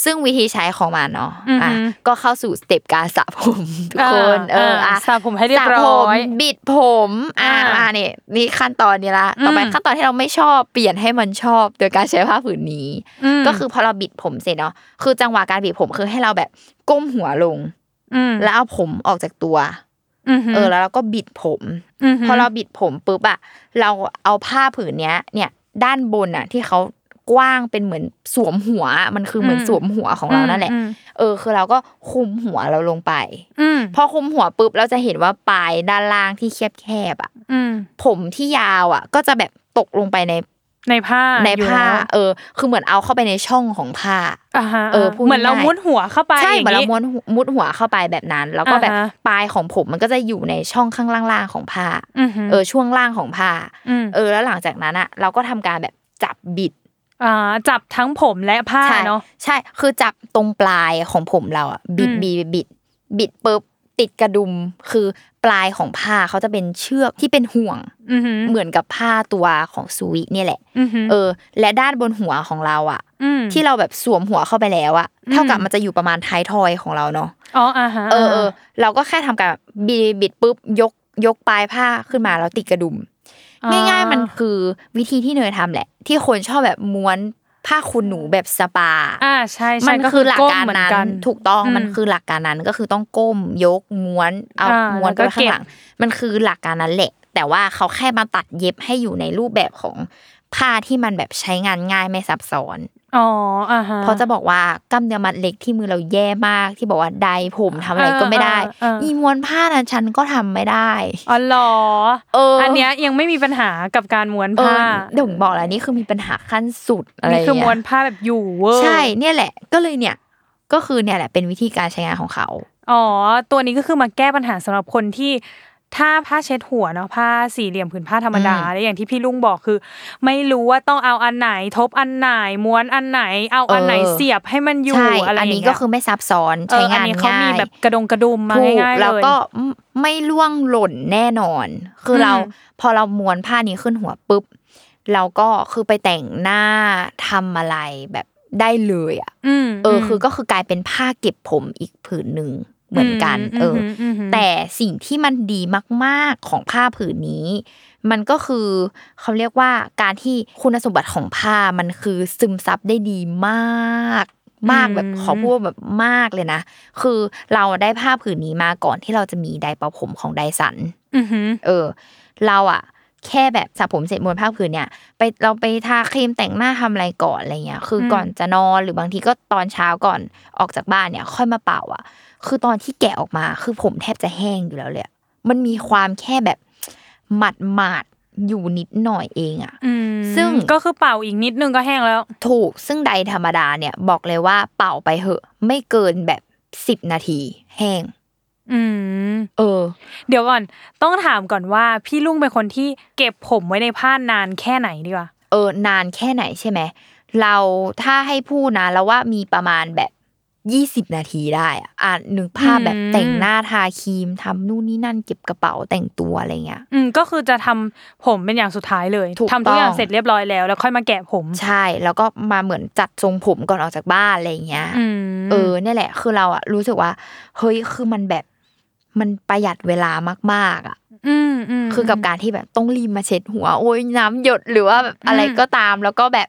ซึ่งวิธีใช้ของมันเนาะอือฮึอะก็เข้าสู่สเต็ปการสระผมทุกคนเอออะสระผมให้เรียบร้อยสระผมบิดผมอะอ่ามาเนี่ยนี่ขั้นตอนนี้ละต่อไปอืมขั้นตอนที่เราไม่ชอบเปลี่ยนให้มันชอบ โดยการใช้ผ้าผืนนี้มก็คือพอเราบิดผมเสร็จเนาะคือจังหวะการบิดผมคือให้เราแบบก้มหัวลงมแล้วเอาผมออกจากตัวอือหือ เออแล้วเราก็บิดผมอือหือพอเราบิดผมปุ๊บอะเราเอาผ้าผืนเนี้ย เนี่ยด้านบนอะที่เขากว้างเป็นเหมือนสวมหัวอะมันคือเหมือนสวมหัวของเรานั่นแหละอืมเออ คือเราก็คุมหัวเราลงไปอืมพอคุมหัวปุ๊บเราจะเห็นว่าปลายด้านล่างที่แคบๆอะอืมผมที่ยาวอะก็จะแบบตกลงไปใน ในผ้าในอยู่ผ้าแล้วเออ คือเหมือนเอาเข้าไปในช่องของผ้าอ่าฮะเออพูดเหมือนเราง่ายๆมุดหัวเข้าไปใช่เหมือนเราย่งม้วนหัวมุดหัวเข้าไปแบบนั้น แล้วก็แบบอ่าฮะปลายของผมมันก็จะอยู่ในช่องข้างล่างๆของผ้าอือหือเออช่วงล่างของผ้าอืมเออ แล้วหลังจากนั้นอะเราก็ทำการแบบจับบิดอ่าจับทั้งผมและผ้าใช่เนาะใช่ คือจับตรงปลายของผมเราอะบิดอืมบิดบิดบิดปุ๊บ ติดกระดุมคือปลายของผ้าเขาจะเป็นเชือกที่เป็นห่วงอือหือเหมือนกับผ้าตัวของซูวิเนี่ยแหละอือหือเออ และด้านบนหัวของเราอะมที่เราแบบสวมหัวเข้าไปแล้วอะอืมเท่ากับมันจะอยู่ประมาณท้ายทอยของเราเนาะอ๋ออ่าฮะเออเออเราก็แค่ทำการบิดบิดปุ๊บยกยกปลายผ้าขึ้นมาแล้วติดกระดุม ง่าย ๆ มันคือวิธีที่เนยทำแหละ ที่คนชอบแบบม้วน ผ้าคุณหนูแบบสปา อ่าใช่ใช่มันก็คือหลักมการเหมือนั้นกันถูกต้องอืมมันคือหลักการนั้นก็คือต้องก้มยกม้วนเอาอ่าม้วนแล้วก็ไปข้างหลังเก็มันคือหลักการนั้นแหละ แต่ว่าเขาแค่มาตัดเย็บให้อยู่ในรูปแบบของผ้าที่มันแบบใช้งานง่ายไม่ซับซ้อน อ๋ออ่าฮะเพราะจะบอกว่ากล้ามเนื้อมัดเล็กที่มือเราแย่มากที่บอกว่าใดผมทำอะไรก็ไม่ได้อ่าอ่าอ่าอีม้วนผ้านั้นฉันก็ทำไม่ได้อ๋อเหรอเอออัอันเนี้ยยังไม่มีปัญหากับการม้วนเอผ้าอเดี๋ยวผมบอกแล้วนี่คือมีปัญหาขั้นสุดอะไรนี่คือเงี้ยม้วนผ้าแบบอยู่เวอร์ใช่เนี่ยแหละ ก็เลยเนี่ย ก็คือเนี่ยแหละเป็นวิธีการใช้งานของเขาอ๋อตัวนี้ก็คือมาแก้ปัญหาสำหรับคนที่ ถ้าผ้าเช็ดหัวเนาะผ้าสี่เหลี่ยมผืนผ้าธรรมดาอืมแล้วอย่างที่พี่ลุงบอกคือ ไม่รู้ว่าต้องเอาอันไหน ทบอันไหนม้วนอันไหน เอาอันไหนเออเสียบให้มันอยู่ใช่อะไรออันย่างนี้เงี้ยก็คือไม่ซับซ้อนเอใช้ออันงานนี้เขาง่ายมีแบบกระดงกระดุมมาถูกง่ายๆแล้วเลยก็ไม่ล่วงหล่นแน่นอน คืออมเราพอเราม้วนผ้านี้ขึ้นหัวปุ๊บเราก็คือไปแต่งหน้าทำอะไรแบบได้เลยอะอืมเอออคือก็คือกลายเป็นผ้าเก็บผมอีกผืนหนึ่ง เหมือนกัน เอออมมอืมแต่สิ่งที่มันดีมากๆของผ้าผืนนี้ มันก็คือเขาเรียกว่าการที่คุณสมบัติของผ้ามันคือซึมซับได้ดีมากมากแบบขอพูดว่าแบบมากเลยนะ คือเราได้ผ้าผืนนี้มาก่อนที่เราจะมีไดร์เป่าผมของไดสันอือหือเออ เราอะแค่แบบสระผมเสร็จมวนผ้าผืนเนี่ย ไปเราไปทาครีมแต่งหน้าทำอะไรก่อนอะไรเงี้ย คืออมก่อนจะนอนหรือบางทีก็ตอนเช้าก่อนออกจากบ้านเนี่ย ค่อยมาเป่าอะ คือตอนที่แกะออกมา คือผมแทบจะแห้งอยู่แล้วเลยอะมันมีความแค่แบบหมัดหมาดๆอยู่นิดหน่อยเองอะอืมซึ่งก็คือเป่าอีกนิดนึงก็แห้งแล้ว ถูกซึ่งใดธรรมดาเนี่ยบอกเลยว่าเป่าไปเหอะ ไม่เกินแบบสิบนาที แห้ง อืม เออ เดี๋ยวก่อน ต้องถามก่อนว่า พี่ลุงเป็นคนที่เก็บผมไว้ในผ้านานแค่ไหนดีกว่าเออนานแค่ไหนใช่ไหมเราถ้าให้พูดนะแล้วว่ามีประมาณแบบ ยี่สิบนาทีได้อะอ่านนึกภาพแบบอืมแต่งหน้าทาครีมทำนู่นนี่นั่นเก็บกระเป๋าแต่งตัวอะไรเงี้ย อืมก็คือจะทำผมเป็นอย่างสุดท้ายเลยถูกทำทุกอย่างต้องเสร็จเรียบร้อยแล้วแล้วค่อยมาแกะผม ใช่ แล้วก็มาเหมือนจัดทรงผมก่อนออกจากบ้านอะไรเงี้ยอืมเออเนี่ยแหละ คือเราอะรู้สึกว่าเฮ้ยคือมันแบบมันประหยัดเวลามากๆอะอืมอืมคือกับการที่แบบต้องรีบมาเช็ดหัว โอ้ยน้ำหยดหรือว่าแบบอะไรก็ตามแล้วก็แบบ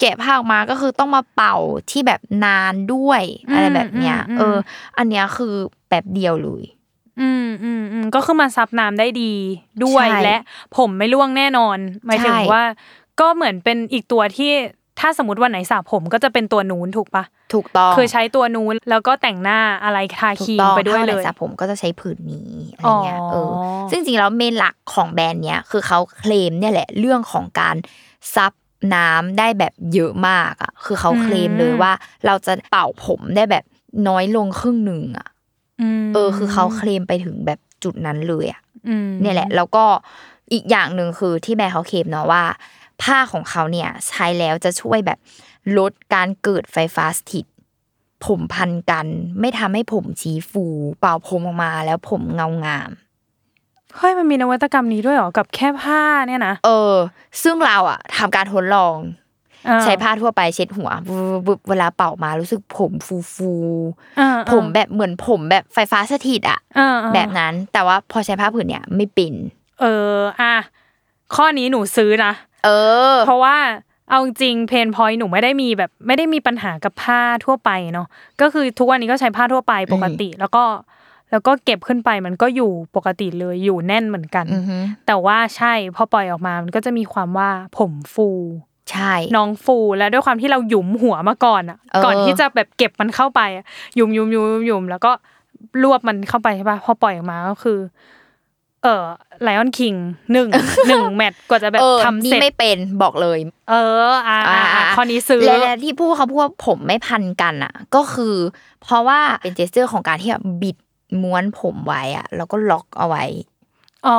แกะผ้าออกมาก็คือต้องมาเป่าที่แบบนานด้วยอะไรแบบเนี้ยเออ อันเนี้ยคือแบบเดียวเลยอืมอืมอืมก็คือมาซับน้ำได้ดีด้วยใช่และผมไม่ร่วงแน่นอนหมายถึงใช่ว่า ก็เหมือนเป็นอีกตัวที่ถ้าสมมติวันไหนสระผมก็จะเป็นตัวนู้นถูกปะถูกต้องคือใช้ตัวนู้นแล้วก็แต่งหน้าอะไรทาคถูกรีมต้องไปด้วยเลถ้ายสระผมก็จะใช้ผืนนี้อะไรเงี้ยอ๋อเออซึ่งจริงๆแล้วเมนหลักของแบรนด์เนี้ยคือเขาเคลมเนี่ยแหละเรื่องของการซับ น้ำได้แบบเยอะมากอะ คือเขาเคลมเลยว่า เราจะเป่าผมได้แบบน้อยลงครึ่งหนึ่งอะมเออ คือเขาเคลมไปถึงแบบจุดนั้นเลยอะอืมเนี่ยแหละ แล้วก็อีกอย่างหนึ่งคือที่แบรนด์เขาเคลมเนาะว่า ผ้าของเขาเนี่ย ใช้แล้วจะช่วยแบบลดการเกิดไฟฟ้าสถิต ผมพันกัน ไม่ทำให้ผมชี้ฟู เป่าผมออกมาแล้วผมเงางาม เฮ้ยมันมีนวัตกรรมนี้ด้วยเหรอกับแค่ผ้าเนี่ยนะเออ ซึ่งเราอะทำการทดลองอ่าใช้ผ้าทั่วไปเช็ดหัวบึบๆเวลาเป่ามารู้สึกผมฟูฟูอ่าๆผมแบบเหมือนผมแบบไฟฟ้าสถิตอะอ่าอ่าแบบนั้นแต่ว่าพอใช้ผ้าผืนเนี่ยไม่เป็นเอออะข้อนี้หนูซื้อนะเออ เพราะว่าเอาจริงเพนพอยหนูไม่ได้มีแบบไม่ได้มีปัญหากับผ้าทั่วไปเนาะก็คือทุกวันนี้ก็ใช้ผ้าทั่วไปปกติ แล้วก็ แล้วก็เก็บขึ้นไปมันก็อยู่ปกติเลยอยู่แน่นเหมือนกันอือฮึแต่ว่าใช่พอปล่อยออกมามันก็จะมีความว่าผมฟูใช่น้องฟูแล้วด้วยความที่เราหยุมหัวมาก่อนอะเออก่อนที่จะแบบเก็บมันเข้าไปอะหยุมหยุมหยุมหยุมแล้วก็รวบมันเข้าไปใช่ปะพอปล่อยออกมาก็คือ เออไลออนคิงหนึ่งหนึ่งแมตช์กว่าจะแบบเออทำนี่เสร็จไม่เป็นบอกเลย เออ อ่าอ่าอ่าข้อนี้ซื้อและและที่พูดเขาพูดว่าผมไม่พันกันอะ ก็คือ เพราะว่าเป็น gesture ของการที่แบบบิด ม้วนผมไว้อะแล้วก็ล็อกเอาไว้ อ๋อ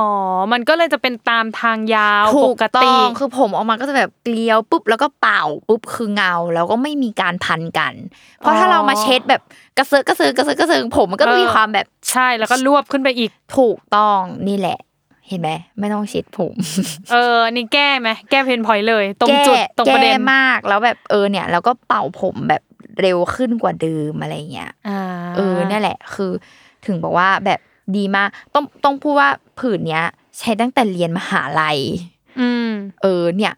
มันก็เลยจะเป็นตามทางยาวปกติ ถูกต้องคือผมออกมาก็จะแบบเกลียวปุ๊บแล้วก็เป่าปุ๊บคือเงาแล้วก็ไม่มีการพันกัน เพราะถ้าเรามาเช็ดแบบกระเซิร์กระเซิร์กระเซิร์กระเซิร์ผมมันก็ต้องมีความแบบใช่แล้วก็รวบขึ้นไปอีกถูกต้องนี่แหละเห็นไหมไม่ต้องเช็ดผม เออ นี่แก้ไหมแก้ pain point เลย ตรงจุดแก้ตรงประเด็นแก้มากแล้วแบบเออเนี่ย แล้วก็เป่าผมแบบเร็วขึ้นกว่าเดิมอะไรเงี้ยอ่าเออนั่นแหละ คือ ถึงบอกว่าแบบดีมากต้องต้องพูดว่าผืนเนี้ย ใช้ตั้งแต่เรียนมหาลัยอืมเออ เนี่ย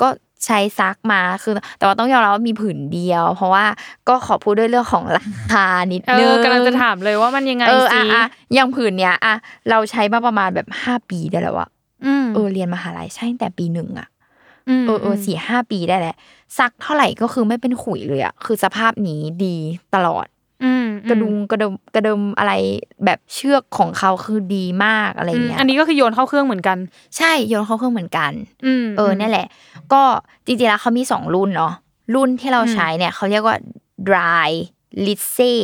ก็ใช้ซักมาคือ แต่ว่าต้องยอมรับว่ามีผืนเดียว เพราะว่าก็ขอพูดด้วยเรื่องของราคานิดเอนึงอกำลังจะถามเลยว่ามันยังไงเออสิอะอะอย่างผืนเนี้ยอะเราใช้มาประมาณแบบห้าปีได้แล้วอะอืมเออเรียนมหาลัยใช่ตั้งแต่ปีหนึ่งอะมเออเออสี่ห้าปีได้แหละซักเท่าไหร่ก็คือไม่เป็นขุยเลยอะคือสภาพนี้ดีตลอดอืม กระดุมกระดมกระดมอะไรแบบเชือกของเขาคือดีมากอะไรอืมเงี้ยอันนี้ก็คือโยนเข้าเครื่องเหมือนกัน ใช่โยนเข้าเครื่องเหมือนกันอืมเออเนี่ยแหละ ก็จริงๆแล้วเขามีสองรุ่นเนาะรุ่นที่เราใช้เนี่ยเขาเรียกว่า dry l i s e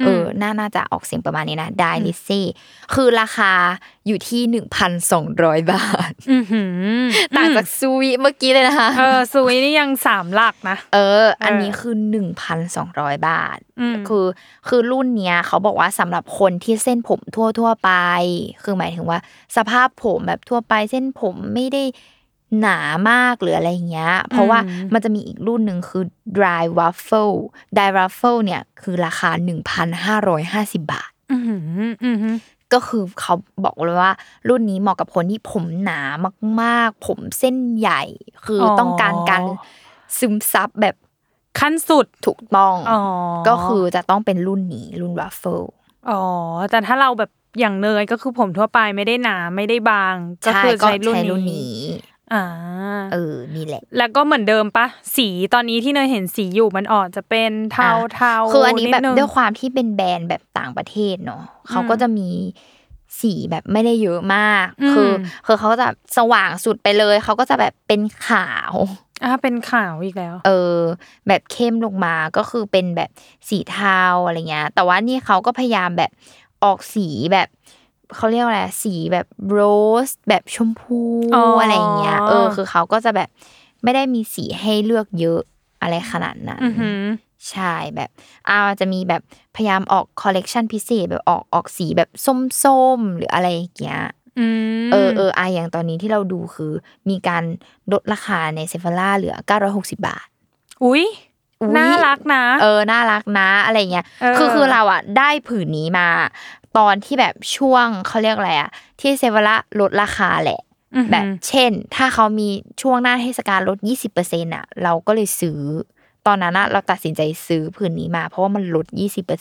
เออน่าน่าจะออกเสียงประมาณนี้นะ dry l i s e คือราคาอยู่ที่หนึ่งพันสองร้อยบาทอือหือต่างจากซูวิเมื่อกี้เลยนะคะเออซุยนี่ยังสามหลักนะเออ อันนี้คือหนึ่งพันสองร้อยบาทอืมคือคือรุ่นเนี้ยเขาบอกว่าสำหรับคนที่เส้นผมทั่วทั่วๆไป คือหมายถึงว่า สภาพผมแบบทั่วไปเส้นผมไม่ได้ หนามากหรืออะไรเงี้ย เพราะว่ามันจะมีอีกรุ่นหนึ่งคือ dry waffle dry waffle เนี่ยคือราคา 1,550 บาทอือหืออือหือก็คือเขาบอกเลยว่า รุ่นนี้เหมาะกับคนที่ผมหนามาก ๆ ผมเส้นใหญ่ คือออต้องการการซึมซับแบบขั้นสุดถูกต้องอ๋อก็คือจะต้องเป็นรุ่นนี้รุ่น waffle อ๋อแต่ถ้าเราแบบอย่างเนยก็คือผมทั่วไปไม่ได้หนาไม่ได้บาง ก็ใช่คือก็ใช้รุ่นใช้รุ่นนี้นี้ อ่าเออนี่แหละ แล้วก็เหมือนเดิมปะสีตอนนี้ที่เนยเห็นสีอยู่มันออกจะเป็นเทาเทาคืออันนี้แบบดงด้วยความที่เป็นแบรนด์แบบต่างประเทศเนาะเขาก็จะมีสีแบบไม่ได้เยอะมากอืมคือคือเขาก็จะสว่างสุดไปเลย เขาก็จะแบบเป็นขาวอ่าเป็นขาวอีกแล้ว เออ แบบเข้มลงมาก็คือเป็นแบบสีเทาอะไรเงี้ย แต่ว่านี่เขาก็พยายามแบบออกสีแบบ เขาเรียกว่าอะไรสีแบบโรสแบบชมพูอ๋อออะไรเงี้ยเออ คือเขาก็จะแบบไม่ได้มีสีให้เลือกเยอะอะไรขนาดนั้นอือหือใช่แบบอาจะมีแบบพยายามออกคอลเลกชันพิเศษแบบออกออกสีแบบส้มๆหรืออะไรอย่างเงี้ยอืมเออเอออะอย่างตอนนี้ที่เราดูคือ มีการลดราคาในเซฟ h ล่าเหลือ 960 บาท อุ้ยอุ๊ยน่ารักนะ เออ น่ารักนะ อะไรเงี้ยเออคือคือเราอะได้ผืนนี้มา ตอนที่แบบช่วงเขาเรียกอะไรอะที่เซเวละลดราคาแหละอือหือแบบเช่น ถ้าเขามีช่วงหน้าเทศกาลลด20%อะเราก็เลยซื้อ ตอนนั้นอะเราตัดสินใจซื้อผืนนี้มา เพราะว่ามันลด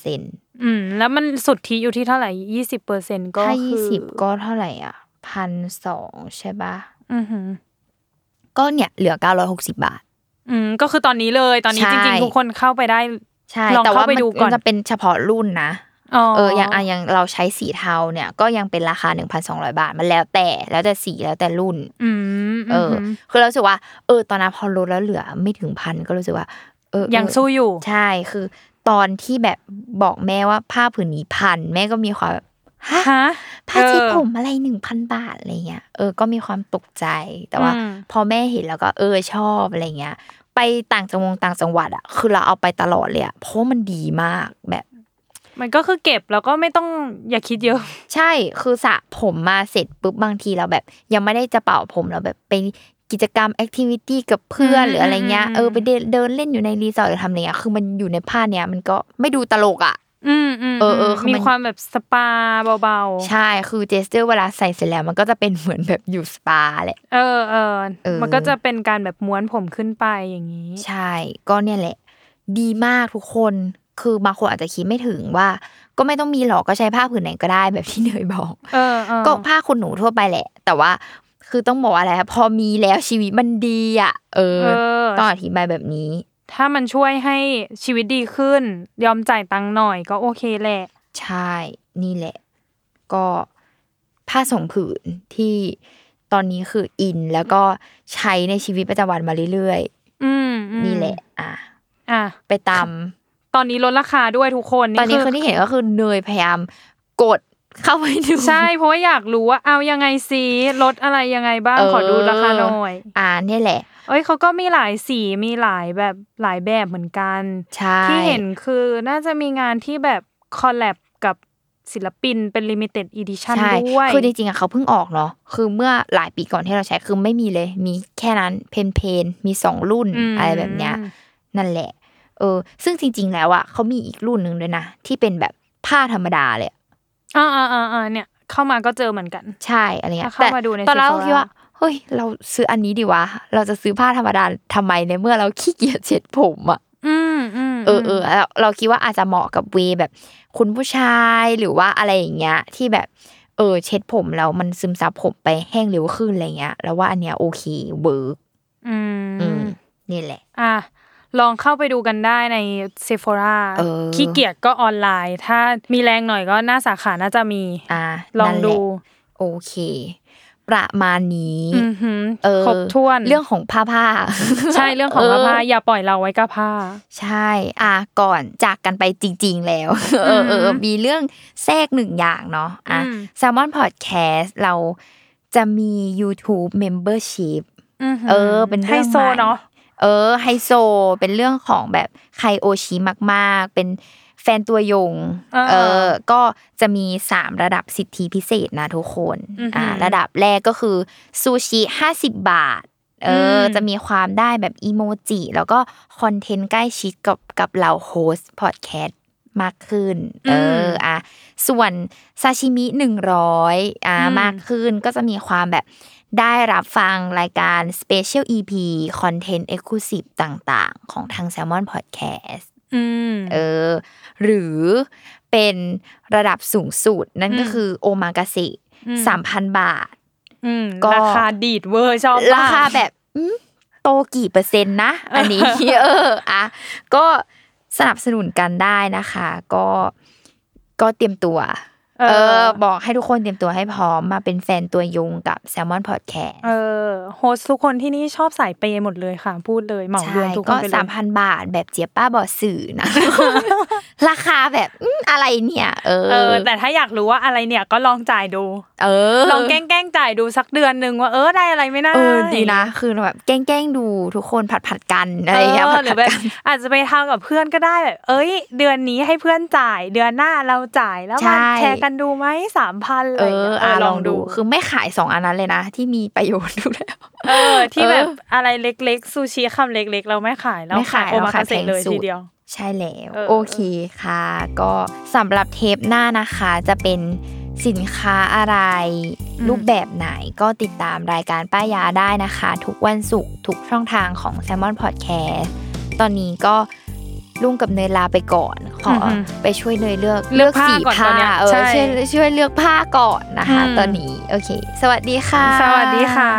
20%อืม แล้วมันสุดที่อยู่ที่เท่าไหร่ยี่สิบเปอร์เซ็นก็ถ้าคือ20ก็เท่าไหร่อะพันสองใช่ปะอือหือก็เนี่ยเหลือ960บาท อืมก็คือตอนนี้เลยตอนนี้ใช่จริงๆ ทุกคนเข้าไปได้ใช่ลองแต่ว่าเข้าไปมันดูก่อนมันจะเป็นเฉพาะรุ่นนะอ๋อ เอออย่างอะอย่างเราใช้สีเทาเนี่ย ก็ยังเป็นราคา 1,200 บาท มันแล้วแต่แล้วแต่สีแล้วแต่รุ่นอืมเอออมคือเรารู้สึกว่า เออ ตอนนั้นพอลดแล้วเหลือไม่ถึงพันก็รู้สึกว่า เออยังเออสู้อยู่ ใช่คือ ตอนที่แบบบอกแม่ว่าผ้าผืนนี้พันแม่ก็มีความแบบฮะฮะผ้าที่เออผมอะไรหนึ่งพันบาทอะไรเงี้ยเออก็มีความตกใจ แต่ว่าอืมพอแม่เห็นแล้วก็เออชอบอะไรเงี้ยไปต่างจังหวัดต่างจังหวัดอะคือเราเอาไปตลอดเลยอะเพราะว่ามันดีมากแบบ มันก็คือเก็บแล้วก็ไม่ต้องอย่าคิดเยอะ ใช่คือสระผมมาเสร็จปุ๊บบางทีเราแบบ ยังไม่ได้จะเป่าผมเราแบบไปกิจกรรม activity กับเพื่อนอืมหรืออะไรเงี้ยอืมเออไปเดินเดินเล่นอยู่ในรีสอร์ทหรือทำอะไรเงี้ยคือมันอยู่ในผ้าเนี้ยมันก็ไม่ดูตลกอะอืมอืมเออเออคือมีมันความแบบสปาเบาๆ ใช่คือ gesture เวลาใส่เสร็จแล้วมันก็จะเป็นเหมือนแบบอยู่สปาแหละเออเออเออมันก็จะเป็นการแบบม้วนผมขึ้นไปอย่างนี้ ใช่ก็เนี่ยแหละ ดีมากทุกคน คือบางคนอาจจะคิดไม่ถึงว่า ก็ไม่ต้องมีหรอกก็ใช้ผ้าผืนไหนก็ได้แบบที่เนยบอกเออเออก็ผ้าขนหนูทั่วไปแหละ แต่ว่าคือต้องบอกว่าอะไรอะพอมีแล้วชีวิตมันดีอะเออเออต้องอธิบายแบบนี้ ถ้ามันช่วยให้ชีวิตดีขึ้น ยอมจ่ายตังค์หน่อยก็โอเคแหละ ใช่ นี่แหละ ก็ผ้าสองผืนที่ตอนนี้คืออินแล้วก็ใช้ในชีวิตประจำวันมาเรื่อยอืมอืมๆนี่แหละ อะอะไปตาม ตอนนี้ลดราคาด้วยทุกคนตอนนี้คือที่เห็นก็คือเนยพยายามกดเข้าไปดูใช่เพราะว่าอยากรู้ว่าเอายังไงซีลดอะไรยังไงบ้างเออขอดูราคาหน่อยอ่าเนี่ยแหละ เอ้ยเขาก็มีหลายสีมีหลายแบบหลายแบบเหมือนกันใช่ที่เห็นคือน่าจะมีงานที่แบบ collab กับศิลปินเป็น limited edition ใช่ด้วย คือจริงๆอะเขาเพิ่งออกเนาะ คือเมื่อหลายปีก่อนที่เราใช้คือไม่มีเลย มีแค่นั้น plain plain มีสองรุ่นมอะไรแบบเนี้ย นั่นแหละ เออ ซึ่งจริง ๆ แล้วอะเขามีอีกรุ่นหนึ่งด้วยนะที่เป็นแบบผ้าธรรมดาเลยอะอ่าอ่าอ่าอ่าเนี่ย เข้ามาก็เจอเหมือนกัน ใช่อะไรเงี้ยถ้าเข้ามาดูในตอนนั้นเรา Sephora คิดว่าเฮ้ย เราซื้ออันนี้ดีวะ เราจะซื้อผ้าธรรมดาทำไมในเมื่อเราขี้เกียจเช็ดผมอะอืมอืมเออเออเราเราคิดว่าอาจจะเหมาะกับ way แบบ คุณผู้ชายหรือว่าอะไรอย่างเงี้ย ที่แบบ เออ เช็ดผมแล้วมันซึมซับผมไปแห้งเร็วขึ้นอะไรเงี้ย แล้วว่าอันเนี้ยโอเค workอืมอืมนี่แหละ อะ ลองเข้าไปดูกันได้ใน Sephora เออขี้เกียจก็ออนไลน์ ถ้ามีแรงหน่อยก็หน้าสาขาน่าจะมีอ่าลองนั่นแหละดู โอเค ประมาณนี้อือหือเออครบถ้วนเรื่องของผ้าผ้า ใช่เรื่องของผ้าผ้าอย่าปล่อยเราไว้กับผ้า ใช่ อะก่อนจากกันไปจริง ๆ แล้ว เออเอออืมมีเรื่องแทรกหนึ่งอย่างเนาะอะอืม Salmon Podcast เราจะมี YouTube Membership หืเออ เป็นไฮเรื่องโซใหม่เนาะ เออไฮโซ เป็นเรื่องของแบบไคโอชิมากๆ เป็นแฟนตัวยงอ่าเออ ก็จะมีสามระดับสิทธิพิเศษนะทุกคนอือหืออ่อ่า ระดับแรกก็คือซูชิห้าสิบบาท เอออมจะมีความได้แบบอีโมจิ แล้วก็คอนเทนต์ใกล้ชิดกับกับเราโฮสต์พอดแคสต์มากขึ้น เออ อะ ส่วนซาชิมิหนึ่งร้อยอ่าอืมมากขึ้นก็จะมีความแบบ ได้รับฟังรายการ Special EP Content Exclusive ต่างๆ ของทาง Salmon Podcast อืมเออ หรือเป็นระดับสูงสุดนั่นก็อืมคือโอมากาเสอืมสามพันบาทอืมก็ราคาดีดเวอร์ชอบมากราคาแบบอืมโตกี่เปอร์เซ็นต์นะ อันนี้เอออะก็สนับสนุนกันได้นะคะ ก็ก็เตรียมตัว เอเอออ บอกให้ทุกคนเตรียมตัวให้พร้อมมาเป็นแฟนตัวยงกับ Salmon Podcast เออ host ทุกคนที่นี่ชอบสาย pay หมดเลยค่ะ พูดเลยเหมารวมทุกคนไปเลย ก็สามพันบาทแบบเจี๊ยบป้าบอสื่อนะ ราคาแบบอืมอะไรเนี่ยเออเออ แต่ถ้าอยากรู้ว่าอะไรเนี่ยก็ลองจ่ายดู เออ ลองแกล้งแกล้งจ่ายดูสักเดือนหนึ่งว่าเออได้อะไรไม่ได้เออดีนะ คือแบบแกล้งๆดูทุกคนผัดผัดๆกันอะไรอย่างเงี้ยเอผัอดหรือๆแบบกันอาจจะไปทำกับเพื่อนก็ได้แบบเอ้ย เดือนนี้ให้เพื่อนจ่าย เดือนหน้าเราจ่ายแล้วใช่มาแชร์กันดูไหมสามพันเออะไรอย่างอเงี้ยอะเออลลอองงดูดู คือไม่ขายสองอันนั้นเลยนะ ที่มีประโยชน์ดูแล้วเออ ที่แบบเอออะไรเล็กๆ ซูชิคำเล็กๆ เราไม่ขายเราไม่ขายโอมาเราขายคาเสะแพงเลยสุดทีเดียว ใช่แล้วเออโอเคค่ะ ก็สำหรับเทปหน้านะคะจะเป็นสินค้าอะไร รูปแบบไหนก็ติดตามรายการป้ายาได้นะคะ ทุกวันศุกร์ทุกช่องทางของ s ซ l m o n Podcast ตอนนี้ก็ ลุงกับเนยลาไปก่อน ขอออฮึไปช่วยเนยเลือกเลือกผ้าสีก่อนตผ้าอนเนี้ยเออใช่ช่วยช่วยเลือกผ้าก่อนนะคะอืมตอนนี้โอเค สวัสดีค่ะ สวัสดีค่ะ